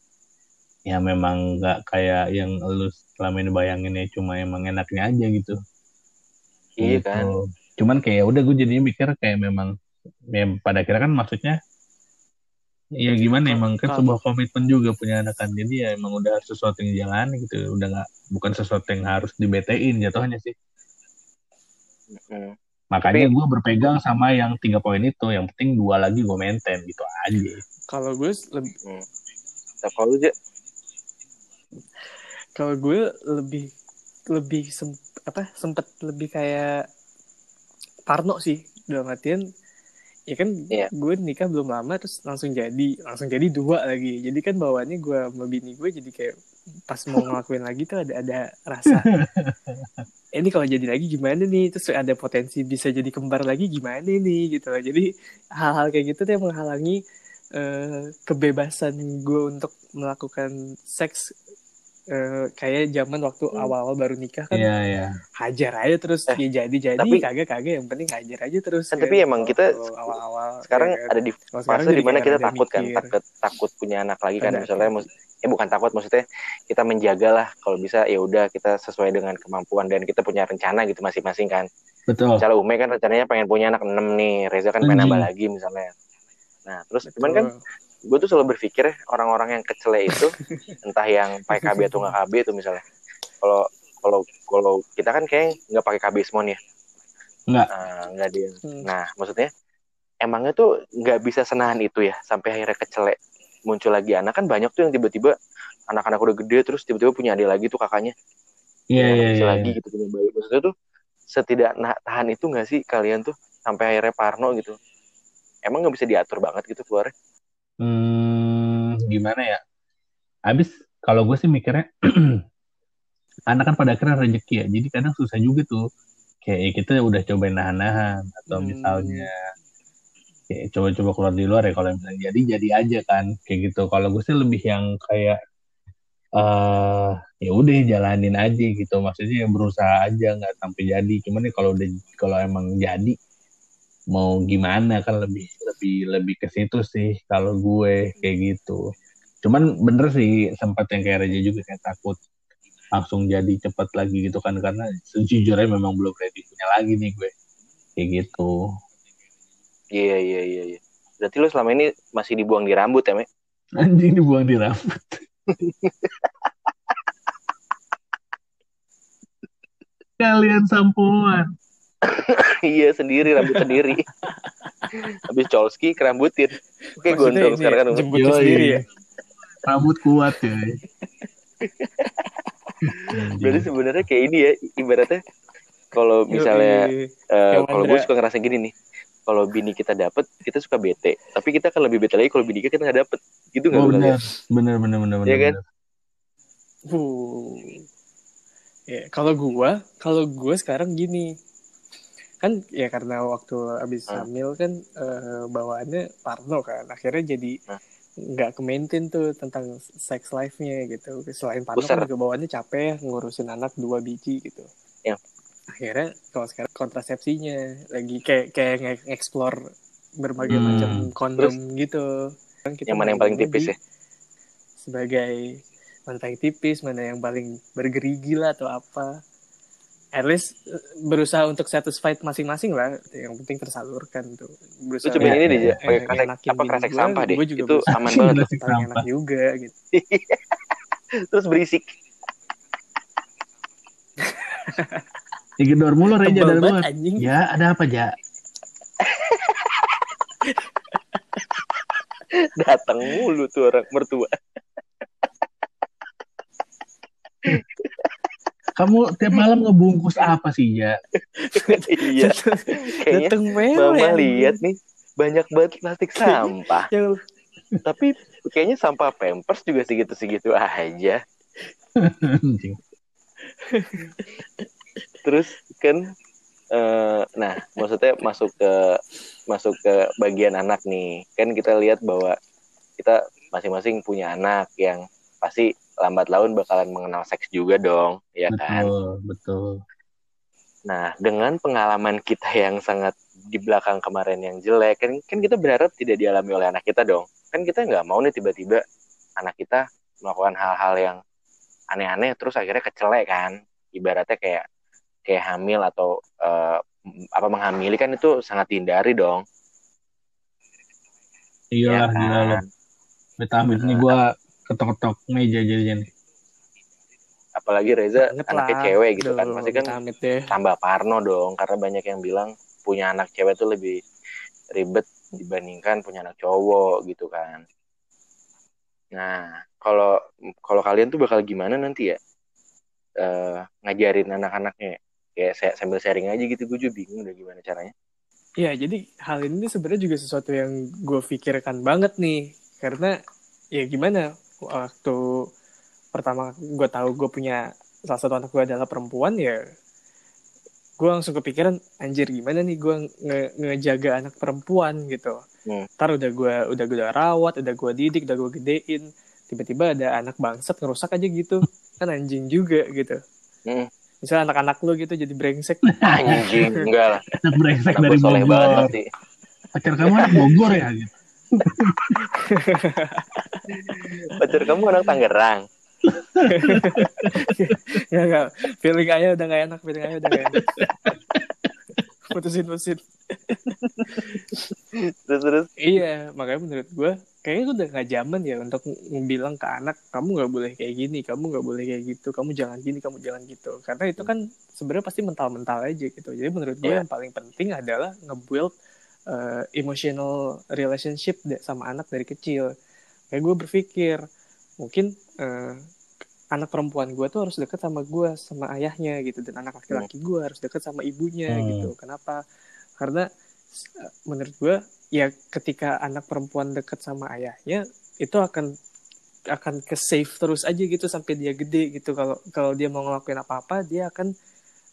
ya memang nggak kayak yang lu selama ini bayangin ya cuma emang enaknya aja gitu iya Gitu. kan. Cuman kayak udah gue jadinya mikir kayak memang ya pada akhirnya kan maksudnya ya gimana emang kan sebuah komitmen juga punya anak kan jadi ya emang udah sesuatu yang dijalani gitu. Udah nggak bukan sesuatu yang harus dibetein jatuhnya sih. Hmm. makanya gue berpegang sama yang tiga poin itu. Yang penting dua lagi gue maintain gitu aja. Kalau gue lebih Tapi kalau lu, Ja, kalau gue lebih lebih sem- apa sempet lebih kayak Parno sih dalam artian ya kan Iya. gue nikah belum lama terus langsung jadi langsung jadi dua lagi. Jadi kan bawaannya gue sama bini gue jadi kayak pas mau ngelakuin lagi tuh ada ada rasa "Eh, ini kalau jadi lagi gimana nih? Terus ada potensi bisa jadi kembar lagi gimana nih gitu loh. Jadi hal-hal kayak gitu tuh yang menghalangi eh, kebebasan gue untuk melakukan seks eh, kayak zaman waktu Hmm. awal-awal baru nikah kan iya iya hajar aja terus Eh, ya jadi jadi tapi- kagak kagak yang penting hajar aja terus Kan, tapi emang kita awal-awal sekarang ya kan. ada di fase di mana kita takut kan takut takut punya anak lagi kan Ada. misalnya mus- eh bukan takut maksudnya kita menjaga lah kalau bisa ya udah kita sesuai dengan kemampuan dan kita punya rencana gitu masing-masing kan betul misalnya Ume kan rencananya pengen punya anak 6 nih Reza kan pengen nambah lagi misalnya nah terus cuman kan Betul. Gue tuh selalu berpikir orang-orang yang kecele itu entah yang pakai KB atau nggak KB itu misalnya. Kalau kalau kalau kita kan kayak nggak pakai KB semua nih ya. Nggak. Ah, nggak dia Hmm. nah maksudnya emangnya tuh nggak bisa senahan itu ya sampai akhirnya kecele muncul lagi. Anak kan banyak tuh yang tiba-tiba anak-anak udah gede terus tiba-tiba punya adik lagi tuh kakaknya. Iya punya anak iya kecil iya lagi gitu punya bayi. Maksudnya tuh setidak nah, tahan itu nggak sih kalian tuh sampai akhirnya parno gitu? Emang nggak bisa diatur banget gitu keluarnya Hmm, gimana ya? Habis kalau gue sih mikirnya anak kan pada akhirnya rezeki ya. Jadi kadang susah juga tuh. Kayak ya kita udah cobain nahan-nahan atau Hmm. misalnya kayak coba-coba keluar di luar ya kalau misalnya jadi jadi aja kan kayak gitu. Kalau gue sih lebih yang kayak eh ya udah jalanin aja gitu. Maksudnya ya berusaha aja nggak sampai jadi. Cuman ya kalau udah kalau emang jadi mau gimana kan lebih lebih lebih ke situ sih kalau gue kayak gitu. Cuman bener sih sempat yang kayak Reja juga kayak takut langsung jadi cepet lagi gitu kan karena sejujurnya memang belum ready punya lagi nih gue kayak gitu. Iya iya iya iya. Berarti lo selama ini masih dibuang di rambut ya me anjing dibuang di rambut. Kalian sampoan iya sendiri rambut sendiri. Habis colski kerambutin. Oke gondrong sekarang kan jemput sendiri ya? Rambut kuat ya. Berarti sebenarnya kayak ini ya ibaratnya kalau misalnya eh, Yang kalau gue suka ngerasa gini nih kalau bini kita dapet kita suka bete. Tapi kita akan lebih bete lagi kalau bini kita nggak dapet. Gitu nggak oh bener bener bener bener Iya bener, kan? bener. Uh. Ya, kalau gua, kalau gua sekarang gini. Kan ya karena waktu abis Hmm. hamil kan eh, bawaannya parno kan. Akhirnya jadi Hmm. nggak ke maintain tuh tentang sex life-nya gitu. Selain parno Buser. kan juga bawaannya capek ngurusin anak dua biji gitu. Ya. Akhirnya kalau sekarang kontrasepsinya lagi kayak kayak nge-explore berbagai Hmm. macam kondom gitu. Kan kita yang mana yang paling tipis ya sebagai mana yang tipis mana yang paling bergerigi lah atau apa at least eh, berusaha untuk satisfied masing-masing lah yang penting tersalurkan tuh Lu berusaha cobain ini deh, eh, Ja. Pakai eh, kresek, apa kresek sampah deh. juga Itu berusaha aman banget. Kresek paling sampah. enak juga gitu Terus berisik. Digedor mulu Reja dari luar. anjing Ya, ada apa, Ja? Datang mulu tuh orang mertua. Kamu tiap malam ngebungkus apa sih, Ja? iya. Kayaknya dateng mewah mama lihat nih banyak banget plastik sampah. Tapi kayaknya sampah pampers juga segitu-segitu aja. Terus kan eh, nah maksudnya masuk ke masuk ke bagian anak nih. Kan kita lihat bahwa kita masing-masing punya anak yang pasti lambat laun bakalan mengenal seks juga dong, ya kan? betul, betul. Nah, dengan pengalaman kita yang sangat di belakang kemarin yang jelek, kan, kan kita berharap tidak dialami oleh anak kita dong. Kan kita nggak mau nih tiba-tiba anak kita melakukan hal-hal yang aneh-aneh, terus akhirnya kecelek kan. Ibaratnya kayak kayak hamil atau eh, apa menghamili kan itu sangat dihindari dong. Iya, ya kan? Amit-amit nih gue ketok-ketok meja jadinya nih. Apalagi Reza banget anaknya lah. cewek gitu kan, Duh, pasti kan amit deh tambah parno dong, karena banyak yang bilang punya anak cewek tuh lebih ribet dibandingkan punya anak cowok gitu kan. Nah, kalau kalau kalian tuh bakal gimana nanti ya Eh ngajarin anak-anaknya? Kayak saya sambil sharing aja gitu, gue juga bingung udah gimana caranya. Iya, jadi hal ini sebenarnya juga sesuatu yang gue pikirkan banget nih. Karena ya gimana, waktu pertama gue tahu gue punya salah satu anak gue adalah perempuan ya, gue langsung kepikiran anjir gimana nih gue nge ngejaga anak perempuan gitu. Hmm. Ntar udah gue udah gue rawat, udah gue didik, udah gue gedein, tiba-tiba ada anak bangsat ngerusak aja gitu, kan anjing juga gitu. Hmm. Misalnya anak-anak lu gitu jadi brengsek, Anjing, enggak lah. Brengsek dari Bogor. Pacar kamu anak Bogor ya? Gitu. Pacar kamu anak Tangerang. Nggak, nggak. Feeling ayah udah gak enak, feeling ayah udah gak enak. putusin, putusin. Terus terus. Iya, makanya menurut gue, kayaknya udah gak zaman ya untuk ng- bilang ke anak, kamu gak boleh kayak gini, kamu gak boleh kayak gitu, kamu jangan gini, kamu jangan gitu. Karena itu kan sebenarnya pasti mental-mental aja gitu. Jadi menurut gue Iya. yang paling penting adalah nge-build uh, emotional relationship sama anak dari kecil. Kayak gue berpikir, mungkin uh, anak perempuan gue tuh harus deket sama gue sama ayahnya gitu. Dan anak laki-laki gue harus deket sama ibunya Hmm. gitu. Kenapa? Karena uh, menurut gue ya ketika anak perempuan deket sama ayahnya itu akan akan ke save terus aja gitu sampai dia gede gitu. Kalau kalau dia mau ngelakuin apa apa dia akan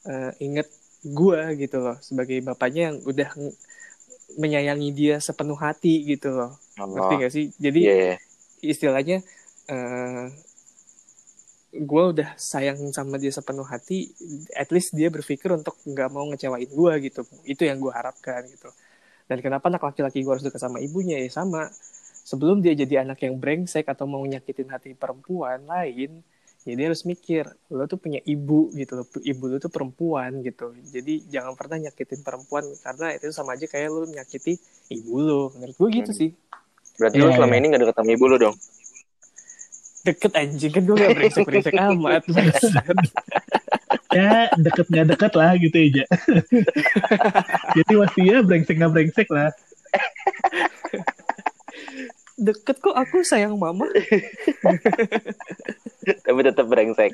uh, inget gue gitu loh. Sebagai bapaknya yang udah menyayangi dia sepenuh hati gitu loh. Ngerti Oh, gak sih? Jadi iya, iya. istilahnya eh gue udah sayang sama dia sepenuh hati at least dia berpikir untuk nggak mau ngecewain gue gitu. Itu yang gue harapkan gitu. Dan kenapa anak laki-laki gue harus dekat sama ibunya? Ya sama. Sebelum dia jadi anak yang brengsek atau mau nyakitin hati perempuan lain ya dia harus mikir lo tuh punya ibu gitu loh ibu lo tuh perempuan gitu jadi jangan pernah nyakitin perempuan karena itu sama aja kayak lo nyakiti ibu lo menurut gue gitu Hmm. sih Berarti Iya, lu selama iya. ini gak deket sama ibu lu dong? deket anjing kan gue gak brengsek brengsek amat. Ya deket nggak deket lah gitu ya. Ja. Jadi masih ya brengsek nggak brengsek lah. deket kok aku sayang mama Tapi tetap brengsek.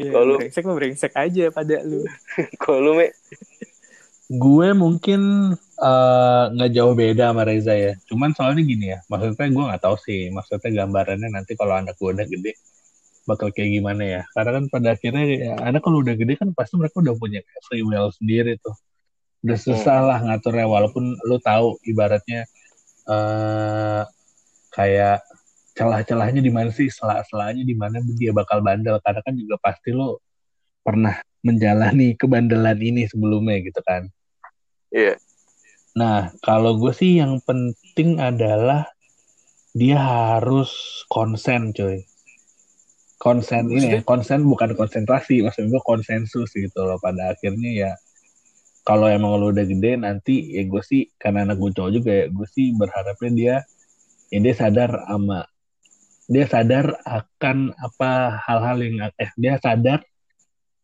ya, Kalau lu- brengsek mah brengsek aja pada lu Kalau lu, Me, Gue mungkin eh, nggak jauh beda sama Reza ya. Cuman soalnya gini ya, maksudnya gue nggak tahu sih. Maksudnya gambarannya nanti kalau anak gue udah gede bakal kayak gimana ya. Karena kan pada akhirnya ya, anak kalau udah gede kan pasti mereka udah punya free will sendiri tuh. Udah susah lah ngaturnya walaupun lu tahu ibaratnya eh kayak celah-celahnya di mana sih, selah-selahnya di mana dia bakal bandel. Karena kan juga pasti lu pernah menjalani kebandelan ini sebelumnya gitu kan. Iya. Nah, kalau gue sih yang penting adalah dia harus konsen coy konsen ini ya, konsen bukan konsentrasi maksud gue konsensus gitu loh pada akhirnya ya kalau emang lu udah gede nanti ya gue sih karena anak gue cowok juga ya gue sih berharapnya dia ya dia sadar sama dia sadar akan apa hal-hal yang eh dia sadar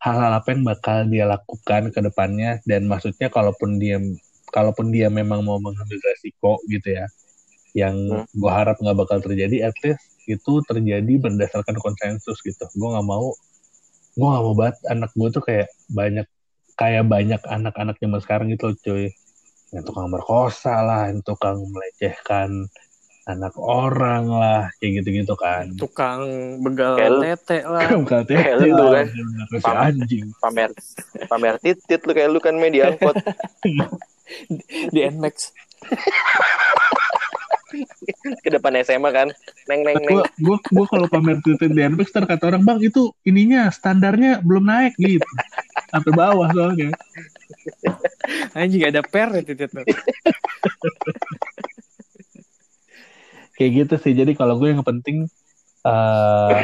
hal-hal apa yang bakal dia lakukan ke depannya. Dan maksudnya kalaupun dia kalaupun dia memang mau mengambil resiko gitu ya yang Hmm. gue harap nggak bakal terjadi at least itu terjadi berdasarkan konsensus gitu. Gue nggak mau gue nggak mau banget anak gue tuh kayak banyak kayak banyak anak-anak zaman sekarang gitu loh cuy. Yang tukang merkosa lah yang tukang melecehkan anak orang lah kayak gitu-gitu kan. Tukang begal lu- tete lah. Bukan Kayak lu lah, kan. bener-bener si Pam- anjing. pamer pamer titit lu kayak lu kan media angkot. Di Nmax ke depan SMA kan. Neng neng neng. Gue gue kalau pamer titik di Nmax ntar kata orang bang itu ininya standarnya belum naik gitu. Sampai bawah soalnya. Anjing ada per ya titit tuh kayak gitu sih. Jadi kalau gue yang penting eh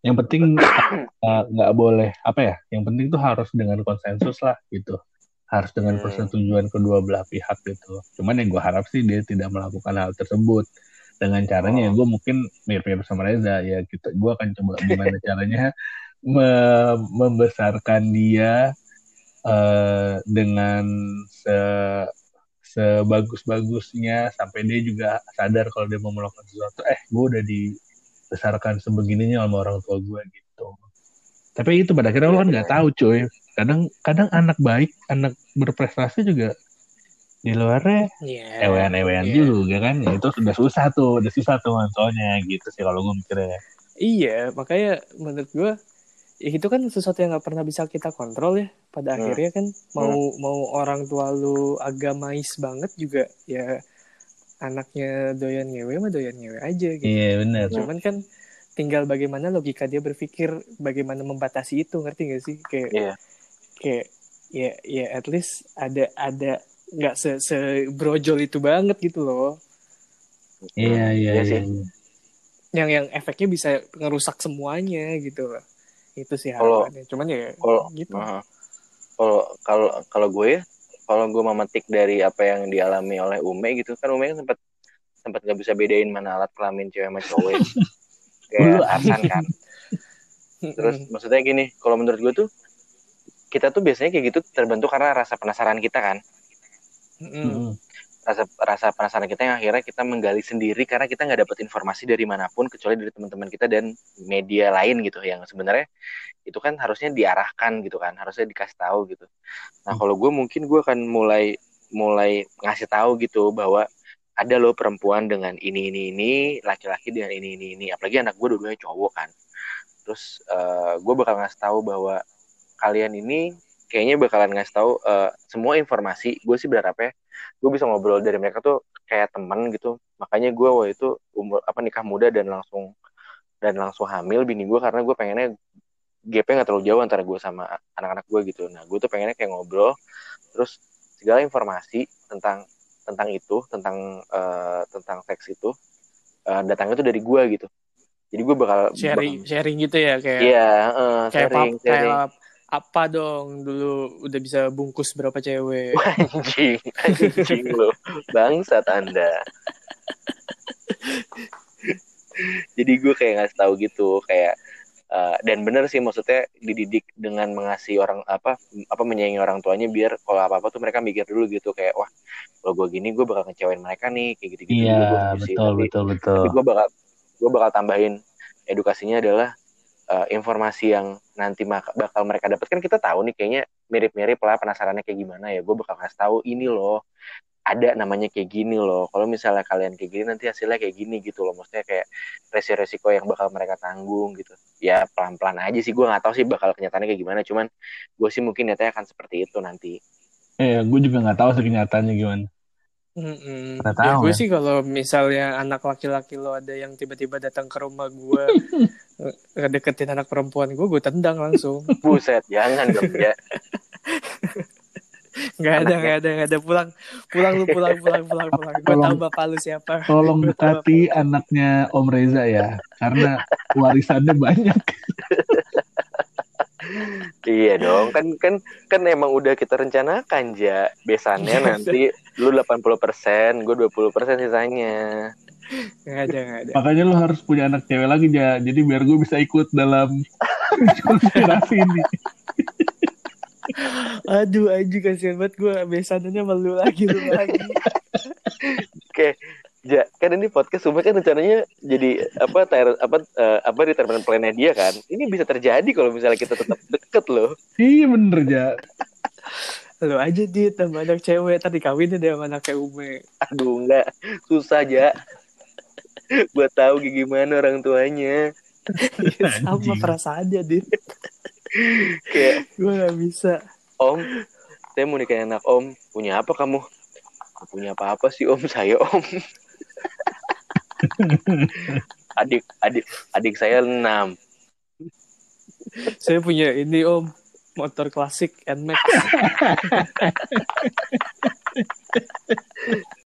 yang penting nggak boleh apa ya yang penting tuh harus dengan konsensus lah gitu. Harus dengan Hmm. persetujuan kedua belah pihak gitu. Cuman yang gue harap sih dia tidak melakukan hal tersebut. Dengan caranya ya gue mungkin mirip-mirip sama Reza ya kita gue akan coba gimana caranya me- membesarkan dia eh, dengan se sebagus-bagusnya sampai dia juga sadar kalau dia mau melakukan sesuatu eh gue udah dibesarkan sebegininya sama orang tua gue gitu tapi itu pada akhirnya lo kan nggak tahu cuy kadang kadang anak baik anak berprestasi juga di luarnya Iya. ewean-ewean Iya. juga kan ya itu sudah susah tuh udah susah tuh soalnya gitu sih kalau gue mikirnya Iya, makanya menurut gue itu kan sesuatu yang nggak pernah bisa kita kontrol ya. Pada Hmm. akhirnya kan mau mau orang tua lu agamais banget juga ya anaknya doyan ngewe mah doyan ngewe aja gitu. iya benar Cuman kan tinggal bagaimana logika dia berpikir bagaimana membatasi itu ngerti gak sih kayak Iya. kayak ya ya at least ada ada nggak se sebrojol itu banget gitu loh iya iya Iya iya sih. yang yang efeknya bisa ngerusak semuanya gitu loh itu sih Kalau- harapannya. Cuman ya kalau gitu. Kalau kalau kalau gue ya kalau gue memetik dari apa yang dialami oleh Ume gitu kan Ume kan sempat sempat nggak bisa bedain mana alat kelamin cewek sama cowok ya. kayak Arsan kan. Terus maksudnya gini kalau menurut gue tuh kita tuh biasanya kayak gitu terbentuk karena rasa penasaran kita kan. Rasa rasa penasaran kita yang akhirnya kita menggali sendiri karena kita nggak dapat informasi dari mana pun kecuali dari teman-teman kita dan media lain gitu yang sebenarnya itu kan harusnya diarahkan gitu kan harusnya dikasih tahu gitu. Nah kalau gue mungkin gue akan mulai mulai ngasih tahu gitu bahwa ada loh perempuan dengan ini ini ini laki-laki dengan ini ini ini. Apalagi anak gue dua-duanya cowok kan. Terus eh, gue bakal ngasih tahu bahwa kalian ini kayaknya bakalan ngasih tahu eh, semua informasi. Gue sih berharapnya gue bisa ngobrol dari mereka tuh kayak teman gitu. Makanya gue waktu itu umur apa nikah muda dan langsung dan langsung hamil bini gue karena gue pengennya gapnya nggak terlalu jauh antara gue sama anak-anak gue gitu. Nah gue tuh pengennya kayak ngobrol terus segala informasi tentang tentang itu tentang eh, tentang seks itu eh, datangnya tuh dari gue gitu. Jadi gue bakal sharing sharing gitu ya kayak iya kayak sharing sharing. kayak apa dong? Dulu udah bisa bungkus berapa cewek? Anjing anjing lo bangsat anda. Jadi gue kayak ngasih tahu gitu kayak eh, dan bener sih maksudnya dididik dengan mengasihi orang apa apa menyayangi orang tuanya biar kalau apa apa tuh mereka mikir dulu gitu kayak wah kalau gue gini gue bakal ngecewain mereka nih kayak gitu gitu iya betul betul betul. tapi gue bakal gue bakal tambahin edukasinya adalah eh, informasi yang nanti bakal mereka dapatkan kita tahu nih kayaknya mirip-mirip lah penasarannya kayak gimana ya. Gue bakal kasih tahu ini loh ada namanya kayak gini loh. Kalau misalnya kalian kayak gini nanti hasilnya kayak gini gitu loh. Maksudnya kayak resiko-resiko yang bakal mereka tanggung gitu. Ya pelan-pelan aja sih. Gue nggak tahu sih bakal kenyataannya kayak gimana. Cuman gue sih mungkin nyatanya akan seperti itu nanti. Eh gue juga nggak tahu sih kenyataannya gimana Mm-mm. Nggak Ya tahu gue ya. sih kalau misalnya anak laki-laki lo ada yang tiba-tiba datang ke rumah gue ngedeketin anak perempuan gue, gue tendang langsung. buset jangan dong ya Nggak ada, nggak ada, nggak ada. Pulang, pulang lu, pulang, pulang, pulang, pulang. Gue Tolong- tahu bapak lu siapa. Tolong dekati anaknya Om Reza ya, karena warisannya banyak. Iya dong, kan kan kan emang udah kita rencanakan ja. Besannya Iya, nanti lu 80%, gue 20% sisanya. Nggak ada, nggak ada. Makanya lu harus punya anak cewek lagi ya, jadi biar gue bisa ikut dalam konspirasi ini. Aduh, anjing kasihan banget gue. Besannya malu lagi, lu lagi. Oke, ja, kan ini podcast Sumber kan rencananya jadi apa ter, apa eh, apa retirement plan-nya dia kan. Ini bisa terjadi kalau misalnya kita tetap deket loh. Iya bener ya. Lu aja, Dit. Tambah anak cewek. Tadi kawinnya deh sama anaknya Ume. Aduh enggak, susah aja. Buat tahu kayak gimana orang tuanya. Sama Anjing. perasaannya, Dit. Kayak Gue gak bisa. Om, saya mau nikahin anak Om. Punya apa kamu? "Nggak Punya apa-apa sih Om, saya Om. Adik, adik, adik saya enam. Saya punya ini, Om. Motor klasik NMAX.